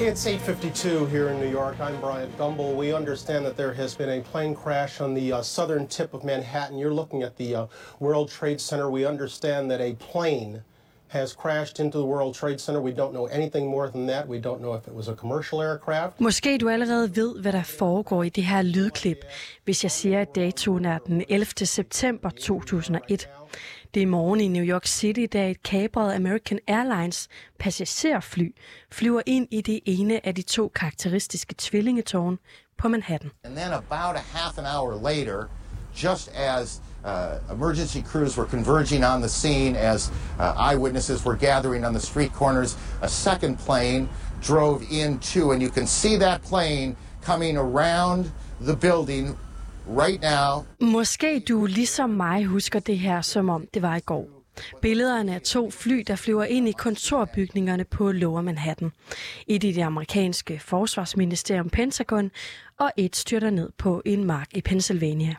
It's 8:52 here in New York. I'm Brian Gumble. We understand that there has been a plane crash on the uh, southern tip of Manhattan. You're looking at the uh, World Trade Center. We understand that a plane has crashed into the World Trade Center. We don't know anything more than that. We don't know if it was a commercial aircraft. Måske du allerede ved, hvad der foregår i det her lydklip, hvis jeg siger, at datoen er den 11. september 2001. Det er morgen i New York City, da et kabret American Airlines passagerfly flyver ind i det ene af de to karakteristiske tvillingetårn på Manhattan. And then about a half an hour later, just as uh, emergency crews were converging on the scene, as uh, eyewitnesses were gathering on the street corners, a second plane drove in too. And you can see that plane coming around the building right now. Måske du ligesom mig husker det her, som om det var i går. Billederne af to fly, der flyver ind i kontorbygningerne på Lower Manhattan. Et i det amerikanske forsvarsministerium Pentagon, og et styrter ned på en mark i Pennsylvania.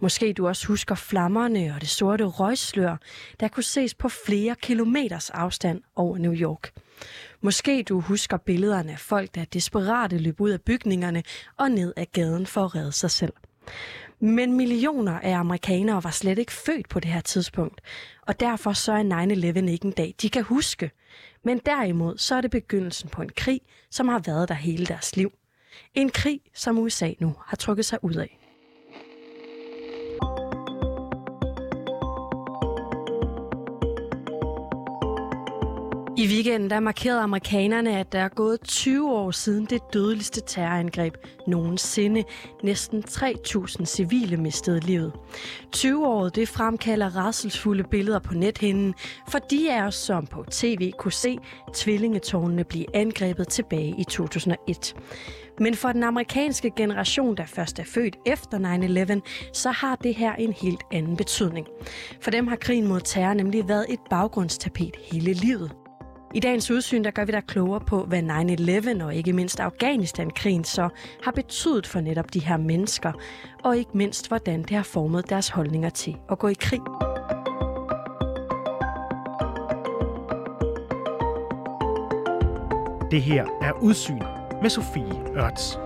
Måske du også husker flammerne og det sorte røgslør, der kunne ses på flere kilometers afstand over New York. Måske du husker billederne af folk, der desperate løb ud af bygningerne og ned ad gaden for at redde sig selv. Men millioner af amerikanere var slet ikke født på det her tidspunkt, og derfor så er 9-11 ikke en dag, de kan huske. Men derimod så er det begyndelsen på en krig, som har været der hele deres liv. En krig, som USA nu har trukket sig ud af. I weekenden der markerede amerikanerne, at der er gået 20 år siden det dødeligste terrorangreb nogensinde. Næsten 3.000 civile mistede livet. 20 år det fremkalder rasselsfulde billeder på nethinden, for de er os, som på tv kunne se tvillingetårnene blive angrebet tilbage i 2001. Men for den amerikanske generation, der først er født efter 9-11, så har det her en helt anden betydning. For dem har krigen mod terror nemlig været et baggrundstapet hele livet. I dagens udsyn der gør vi dig klogere på, hvad 9-11 og ikke mindst Afghanistan-krigen så har betydet for netop de her mennesker, og ikke mindst, hvordan det har formet deres holdninger til at gå i krig. Det her er Udsyn med Sofie Ørts.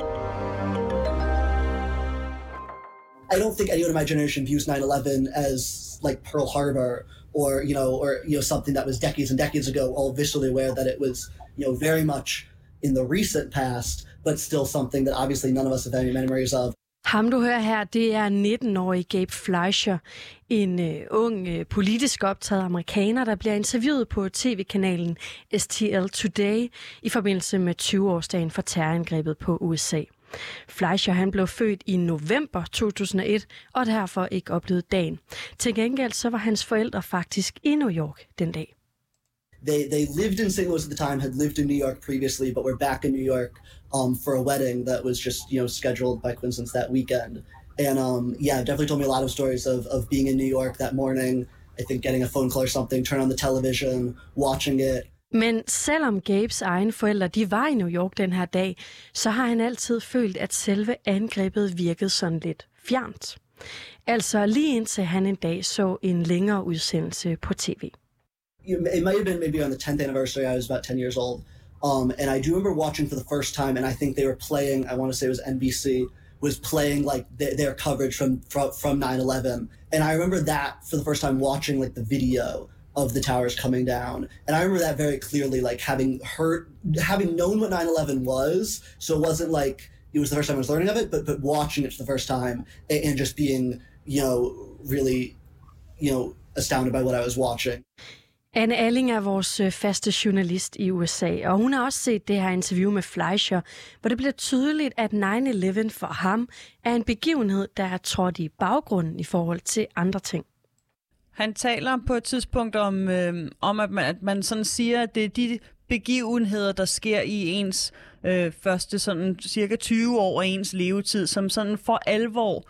I don't think anyone in my generation views 9/11 as like Pearl Harbor or you know or you know something that was decades and decades ago. All visually aware that it was you know very much in the recent past, but still something that obviously none of us have any memories of. Ham du hører her, det er 19-årig Gabe Fleischer, en uh, ung uh, politisk optaget amerikaner, der bliver interviewet på tv-kanalen STL Today i forbindelse med 20-årsdagen for terrorangrebet på USA. Fleischer han blev født i november 2001 og derfor ikke oplevet dagen. Til gengæld så var hans forældre faktisk i New York den dag. They they lived in St. Louis at the time, had lived in New York previously, but were back in New York um, for a wedding that was just you know scheduled by coincidence that weekend. And um, yeah, definitely told me a lot of stories of of being in New York that morning. I think getting a phone call or something, turn on the television, watching it, men selvom Gabes egen forældre de var i New York den her dag, så har han altid følt, at selve angrebet virkede sådan lidt fjernt. Altså lige indtil han en dag så en længere udsendelse på tv. it might have been maybe on the 10th anniversary. I was about 10 years old. Um, and I do remember watching for the first time, and I think they were playing, I want to say it was NBC, was playing like their, their coverage from, from, from 9-11. And I remember that for the first time watching like the video of the towers coming down. And I remember that very clearly, like having heard, having known what 9-11 was. So it wasn't like it was the first time I was learning of it, but, but watching it for the first time and, and just being, you know, really, you know, astounded by what I was watching. Anne Alling er vores øh, faste journalist i USA, og hun har også set det her interview med Fleischer, hvor det bliver tydeligt, at 9-11 for ham er en begivenhed, der er trådt i baggrunden i forhold til andre ting. Han taler på et tidspunkt om, øh, om at, man, at man sådan siger, at det er de begivenheder, der sker i ens øh, første sådan cirka 20 år af ens levetid, som sådan for alvor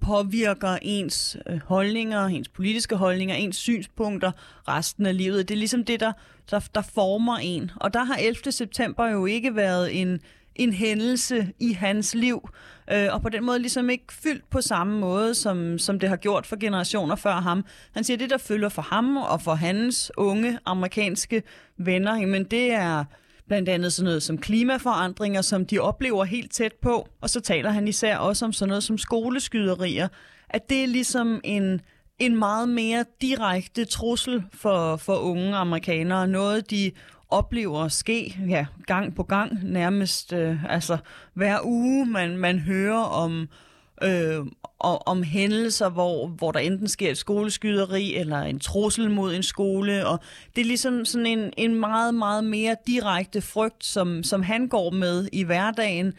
påvirker ens øh, holdninger, ens politiske holdninger, ens synspunkter resten af livet. Det er ligesom det, der, der, der former en. Og der har 11. september jo ikke været en, en hændelse i hans liv, øh, og på den måde ligesom ikke fyldt på samme måde, som, som det har gjort for generationer før ham. Han siger, at det, der følger for ham og for hans unge amerikanske venner, men det er blandt andet sådan noget som klimaforandringer, som de oplever helt tæt på. Og så taler han især også om sådan noget som skoleskyderier, at det er ligesom en, en meget mere direkte trussel for, for unge amerikanere. Noget, de oplever ske ja, gang på gang, nærmest øh, altså hver uge. Man, man hører om, øh, om hændelser, hvor, hvor der enten sker et skoleskyderi eller en trussel mod en skole. Og det er ligesom sådan en, en meget, meget mere direkte frygt, som, som han går med i hverdagen,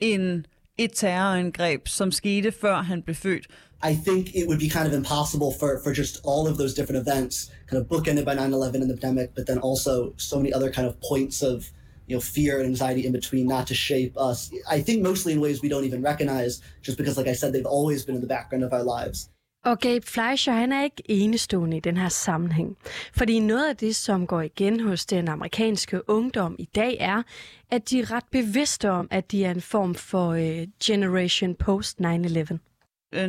end et terrorangreb, som skete før han blev født. I think it would be kind of impossible for, for just all of those different events, kind of bookended by 9-11 and the pandemic, but then also so many other kind of points of you know, fear and anxiety in between not to shape us. I think mostly in ways we don't even recognize, just because, like I said, they've always been in the background of our lives. Og Gabe Fleischer, han er ikke enestående i den her sammenhæng. Fordi noget af det, som går igen hos den amerikanske ungdom i dag, er, at de er ret bevidste om, at de er en form for uh, generation post 9-11. Øh, 9-11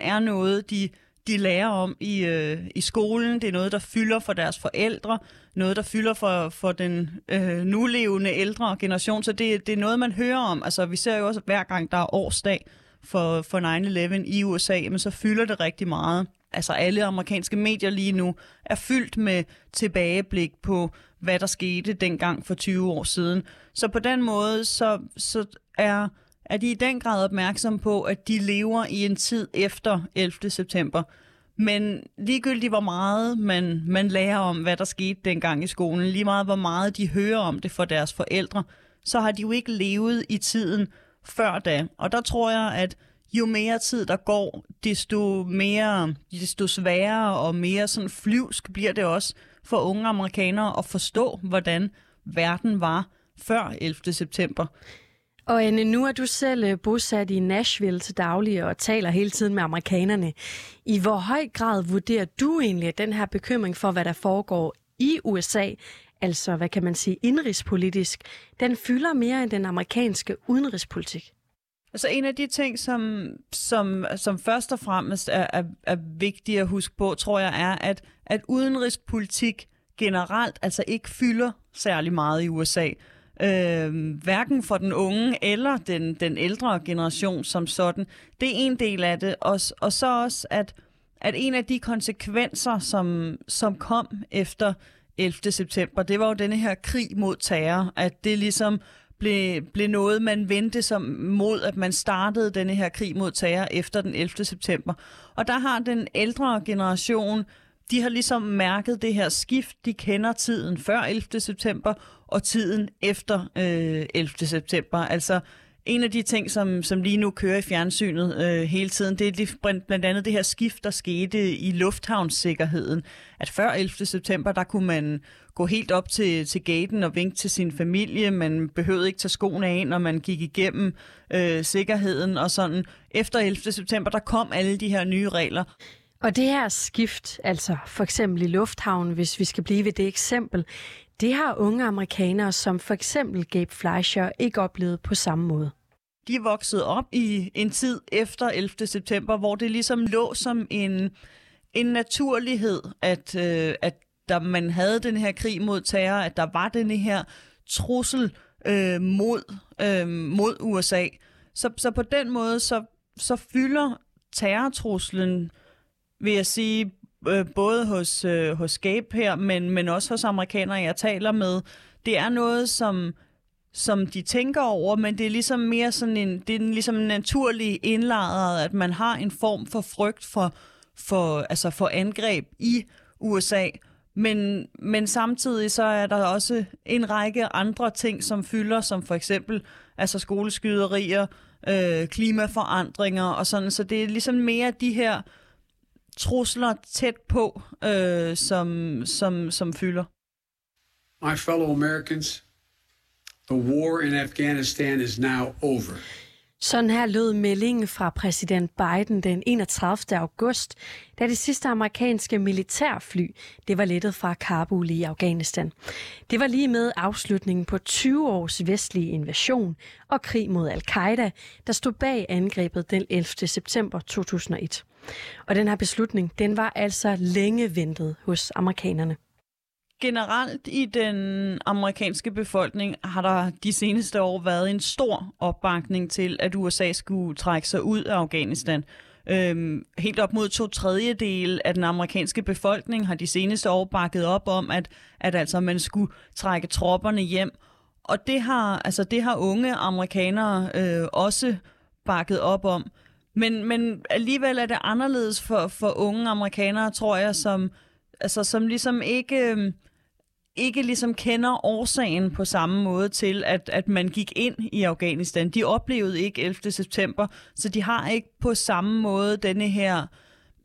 er noget, de de lærer om i, øh, i skolen. Det er noget, der fylder for deres forældre, noget, der fylder for, for den øh, nulevende ældre generation. Så det, det er noget, man hører om. Altså, vi ser jo også, hver gang der er årsdag for, for 9-11 i USA, men så fylder det rigtig meget. Altså, alle amerikanske medier lige nu er fyldt med tilbageblik på, hvad der skete dengang for 20 år siden. Så på den måde, så, så er er de i den grad opmærksomme på, at de lever i en tid efter 11. september. Men ligegyldigt hvor meget man, man lærer om, hvad der skete dengang i skolen, lige meget hvor meget de hører om det fra deres forældre, så har de jo ikke levet i tiden før da. Og der tror jeg, at jo mere tid der går, desto mere, desto sværere og mere sådan flyvsk bliver det også for unge amerikanere at forstå, hvordan verden var før 11. september. Og Anne, nu er du selv øh, bosat i Nashville til daglig og taler hele tiden med amerikanerne. I hvor høj grad vurderer du egentlig, at den her bekymring for, hvad der foregår i USA, altså hvad kan man sige indrigspolitisk, den fylder mere end den amerikanske udenrigspolitik? Altså en af de ting, som, som, som først og fremmest er, er, er vigtigt at huske på, tror jeg, er, at, at udenrigspolitik generelt altså ikke fylder særlig meget i USA øh, hverken for den unge eller den, den ældre generation som sådan. Det er en del af det. Og, og så også, at, at en af de konsekvenser, som, som kom efter 11. september, det var jo denne her krig mod terror. At det ligesom blev, blev noget, man vendte som mod, at man startede denne her krig mod terror efter den 11. september. Og der har den ældre generation de har ligesom mærket det her skift. De kender tiden før 11. september og tiden efter øh, 11. september. Altså en af de ting, som, som lige nu kører i fjernsynet øh, hele tiden, det er blandt andet det her skift, der skete i lufthavnssikkerheden. At før 11. september, der kunne man gå helt op til, til gaten og vinke til sin familie. Man behøvede ikke tage skoene af, når man gik igennem øh, sikkerheden og sådan. Efter 11. september, der kom alle de her nye regler. Og det her skift, altså for eksempel i lufthavnen, hvis vi skal blive ved det eksempel, det har unge amerikanere, som for eksempel Gabe Fleischer, ikke oplevet på samme måde. De er vokset op i en tid efter 11. september, hvor det ligesom lå som en, en naturlighed, at, øh, at der man havde den her krig mod terror, at der var den her trussel øh, mod, øh, mod USA. Så, så på den måde, så, så fylder terrortruslen vil jeg sige, øh, både hos, øh, hos Gabe her, men, men også hos amerikanere, jeg taler med. Det er noget, som, som de tænker over, men det er ligesom mere sådan en, det er ligesom en naturlig indlejret, at man har en form for frygt for, for, altså for angreb i USA. Men, men samtidig så er der også en række andre ting, som fylder, som for eksempel altså skoleskyderier, øh, klimaforandringer og sådan. Så det er ligesom mere de her trusler tæt på, øh, som, som, som fylder. My fellow Americans, the war in Afghanistan is now over. Sådan her lød meldingen fra præsident Biden den 31. august, da det sidste amerikanske militærfly det var lettet fra Kabul i Afghanistan. Det var lige med afslutningen på 20 års vestlige invasion og krig mod al-Qaida, der stod bag angrebet den 11. september 2001. Og den her beslutning, den var altså længe ventet hos amerikanerne generelt i den amerikanske befolkning har der de seneste år været en stor opbakning til, at USA skulle trække sig ud af Afghanistan. Øhm, helt op mod to tredjedel af den amerikanske befolkning har de seneste år bakket op om, at, at altså man skulle trække tropperne hjem. Og det har, altså det har unge amerikanere øh, også bakket op om. Men, men alligevel er det anderledes for, for unge amerikanere, tror jeg, som, altså, som ligesom ikke... Øh, ikke ligesom kender årsagen på samme måde til, at, at man gik ind i Afghanistan. De oplevede ikke 11. september, så de har ikke på samme måde denne her,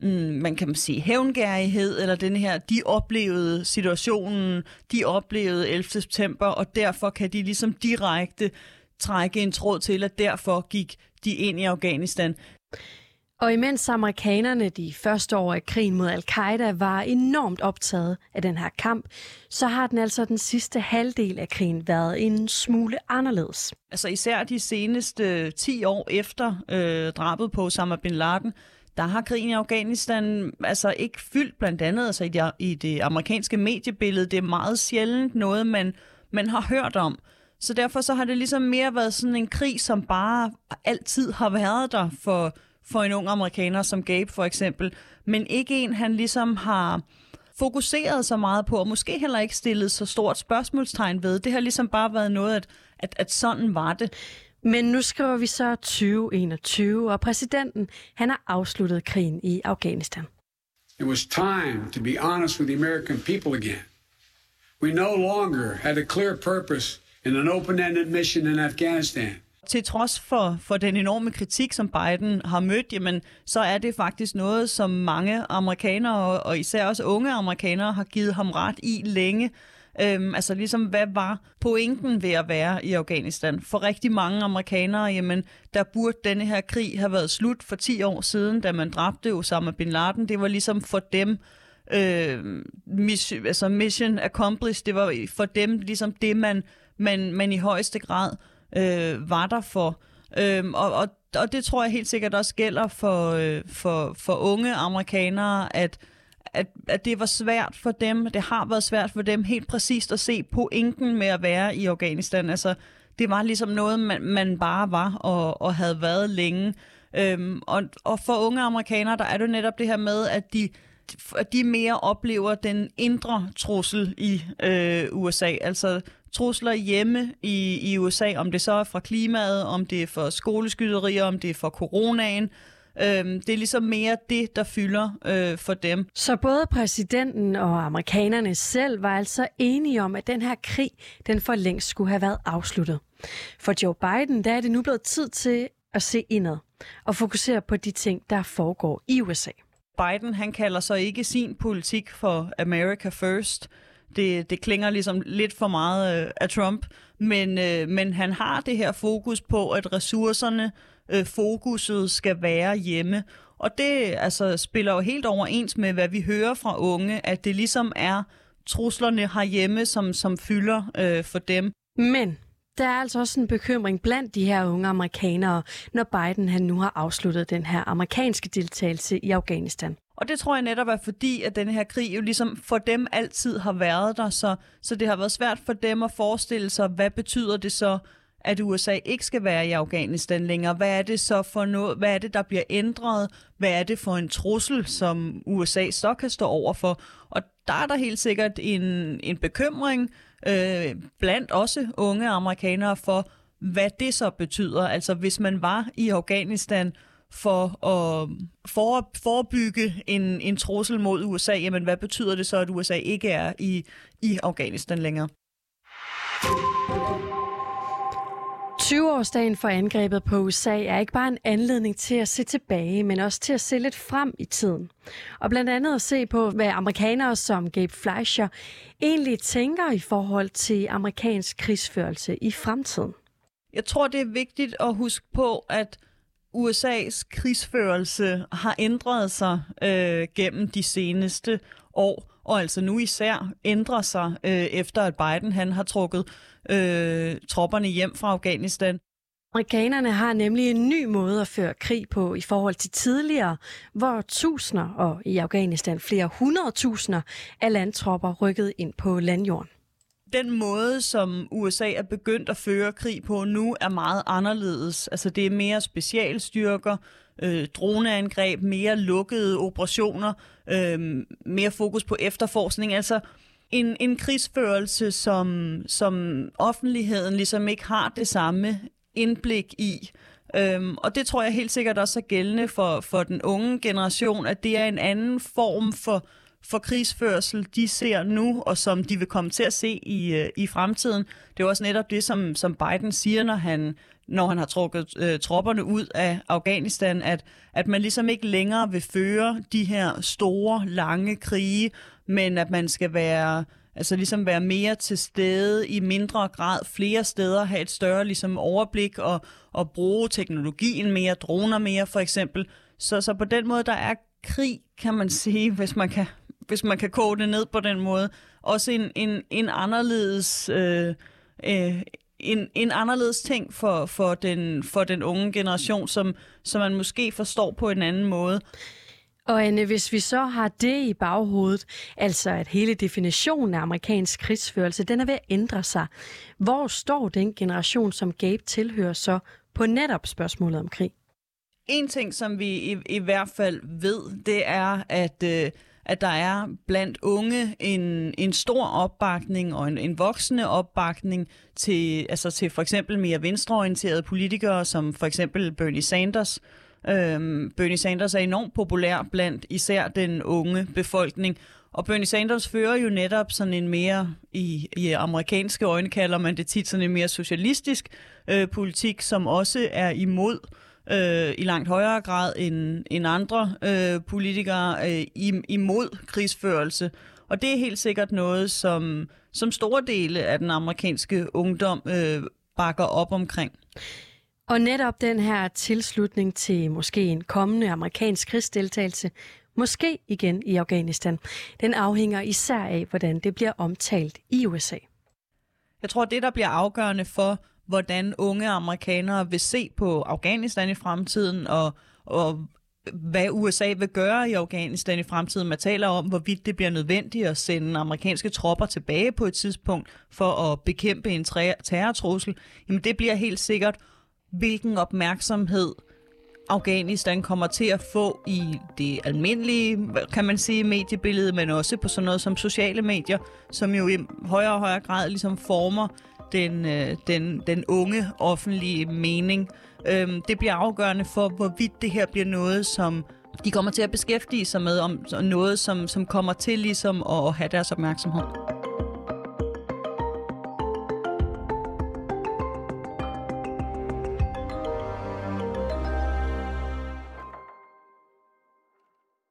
mm, man kan sige, hævngærighed, eller denne her, de oplevede situationen, de oplevede 11. september, og derfor kan de ligesom direkte trække en tråd til, at derfor gik de ind i Afghanistan. Og imens amerikanerne de første år af krigen mod al-Qaida var enormt optaget af den her kamp, så har den altså den sidste halvdel af krigen været en smule anderledes. Altså især de seneste 10 år efter øh, drabet på Osama bin Laden, der har krigen i Afghanistan altså ikke fyldt blandt andet altså i, det, i det amerikanske mediebillede. Det er meget sjældent noget, man, man har hørt om. Så derfor så har det ligesom mere været sådan en krig, som bare altid har været der for for en ung amerikaner som Gabe for eksempel, men ikke en, han ligesom har fokuseret så meget på, og måske heller ikke stillet så stort spørgsmålstegn ved. Det har ligesom bare været noget, at, at, at sådan var det. Men nu skriver vi så 2021, og præsidenten han har afsluttet krigen i Afghanistan. It was time to be honest with the American people again. We no longer had a clear purpose in an open-ended mission in Afghanistan til trods for, for den enorme kritik, som Biden har mødt, jamen, så er det faktisk noget, som mange amerikanere, og især også unge amerikanere, har givet ham ret i længe. Øhm, altså ligesom, hvad var pointen ved at være i Afghanistan? For rigtig mange amerikanere, jamen, der burde denne her krig have været slut for 10 år siden, da man dræbte Osama bin Laden. Det var ligesom for dem, øh, mission, altså mission accomplished, det var for dem ligesom det, man, man, man i højeste grad øh, var der for. Øhm, og, og, og det tror jeg helt sikkert også gælder for, øh, for, for unge amerikanere, at, at, at det var svært for dem, det har været svært for dem helt præcist at se pointen med at være i Afghanistan. Altså, det var ligesom noget, man, man bare var og, og havde været længe. Øhm, og, og for unge amerikanere, der er det netop det her med, at de, at de mere oplever den indre trussel i øh, USA. Altså trusler hjemme i, i USA, om det så er fra klimaet, om det er for skoleskyderier, om det er for coronaen. Øhm, det er ligesom mere det, der fylder øh, for dem. Så både præsidenten og amerikanerne selv var altså enige om, at den her krig, den for længst skulle have været afsluttet. For Joe Biden, der er det nu blevet tid til at se indad og fokusere på de ting, der foregår i USA. Biden, han kalder så ikke sin politik for America First, det, det klinger ligesom lidt for meget øh, af Trump, men, øh, men han har det her fokus på, at ressourcerne, øh, fokuset skal være hjemme. Og det altså, spiller jo helt overens med, hvad vi hører fra unge, at det ligesom er truslerne herhjemme, som, som fylder øh, for dem. Men der er altså også en bekymring blandt de her unge amerikanere, når Biden han nu har afsluttet den her amerikanske deltagelse i Afghanistan. Og det tror jeg netop er fordi, at den her krig jo ligesom for dem altid har været der, så, så det har været svært for dem at forestille sig, hvad betyder det så, at USA ikke skal være i Afghanistan længere. Hvad er det så for noget? Hvad er det, der bliver ændret? Hvad er det for en trussel, som USA så kan stå over for? Og der er der helt sikkert en, en bekymring øh, blandt også unge amerikanere for, hvad det så betyder. Altså hvis man var i Afghanistan for at for, forebygge en, en trussel mod USA, jamen hvad betyder det så, at USA ikke er i, i Afghanistan længere? 20-årsdagen for angrebet på USA er ikke bare en anledning til at se tilbage, men også til at se lidt frem i tiden. Og blandt andet at se på, hvad amerikanere som Gabe Fleischer egentlig tænker i forhold til amerikansk krigsførelse i fremtiden. Jeg tror, det er vigtigt at huske på, at USA's krigsførelse har ændret sig øh, gennem de seneste år, og altså nu især ændrer sig øh, efter, at Biden han har trukket øh, tropperne hjem fra Afghanistan. Amerikanerne har nemlig en ny måde at føre krig på i forhold til tidligere, hvor tusinder og i Afghanistan flere hundredtusinder af landtropper rykkede ind på landjorden. Den måde, som USA er begyndt at føre krig på nu, er meget anderledes. Altså det er mere specialstyrker, øh, droneangreb, mere lukkede operationer, øh, mere fokus på efterforskning. Altså en, en krigsførelse, som, som offentligheden ligesom ikke har det samme indblik i. Øhm, og det tror jeg helt sikkert også er gældende for, for den unge generation, at det er en anden form for, for krigsførsel, de ser nu, og som de vil komme til at se i, øh, i fremtiden. Det er også netop det, som, som Biden siger, når han, når han har trukket øh, tropperne ud af Afghanistan, at, at man ligesom ikke længere vil føre de her store, lange krige, men at man skal være Altså ligesom være mere til stede i mindre grad flere steder, have et større ligesom overblik og, og bruge teknologien mere, droner mere for eksempel. Så, så på den måde, der er krig, kan man sige, hvis man kan, hvis man kan koge det ned på den måde, også en, en, en anderledes... Øh, øh, en, en anderledes ting for, for, den, for den unge generation, som, som man måske forstår på en anden måde. Og Anne, hvis vi så har det i baghovedet, altså at hele definitionen af amerikansk krigsførelse, den er ved at ændre sig. Hvor står den generation, som Gabe tilhører så på netop spørgsmålet om krig? En ting, som vi i, i hvert fald ved, det er, at, øh, at der er blandt unge en, en stor opbakning og en, en voksende opbakning til, altså til for eksempel mere venstreorienterede politikere, som for eksempel Bernie Sanders, Øhm, Bernie Sanders er enormt populær blandt især den unge befolkning, og Bernie Sanders fører jo netop sådan en mere, i, i amerikanske øjne kalder man det tit sådan en mere socialistisk øh, politik, som også er imod øh, i langt højere grad end, end andre øh, politikere øh, imod krigsførelse. Og det er helt sikkert noget, som, som store dele af den amerikanske ungdom øh, bakker op omkring. Og netop den her tilslutning til måske en kommende amerikansk krigsdeltagelse, måske igen i Afghanistan, den afhænger især af, hvordan det bliver omtalt i USA. Jeg tror, det der bliver afgørende for, hvordan unge amerikanere vil se på Afghanistan i fremtiden, og, og hvad USA vil gøre i Afghanistan i fremtiden. Man taler om, hvorvidt det bliver nødvendigt at sende amerikanske tropper tilbage på et tidspunkt for at bekæmpe en terrortrussel. Jamen det bliver helt sikkert hvilken opmærksomhed Afghanistan kommer til at få i det almindelige, kan man sige, mediebillede, men også på sådan noget som sociale medier, som jo i højere og højere grad ligesom former den, øh, den, den unge offentlige mening. Øhm, det bliver afgørende for, hvorvidt det her bliver noget, som de kommer til at beskæftige sig med, om noget, som, som kommer til ligesom at have deres opmærksomhed.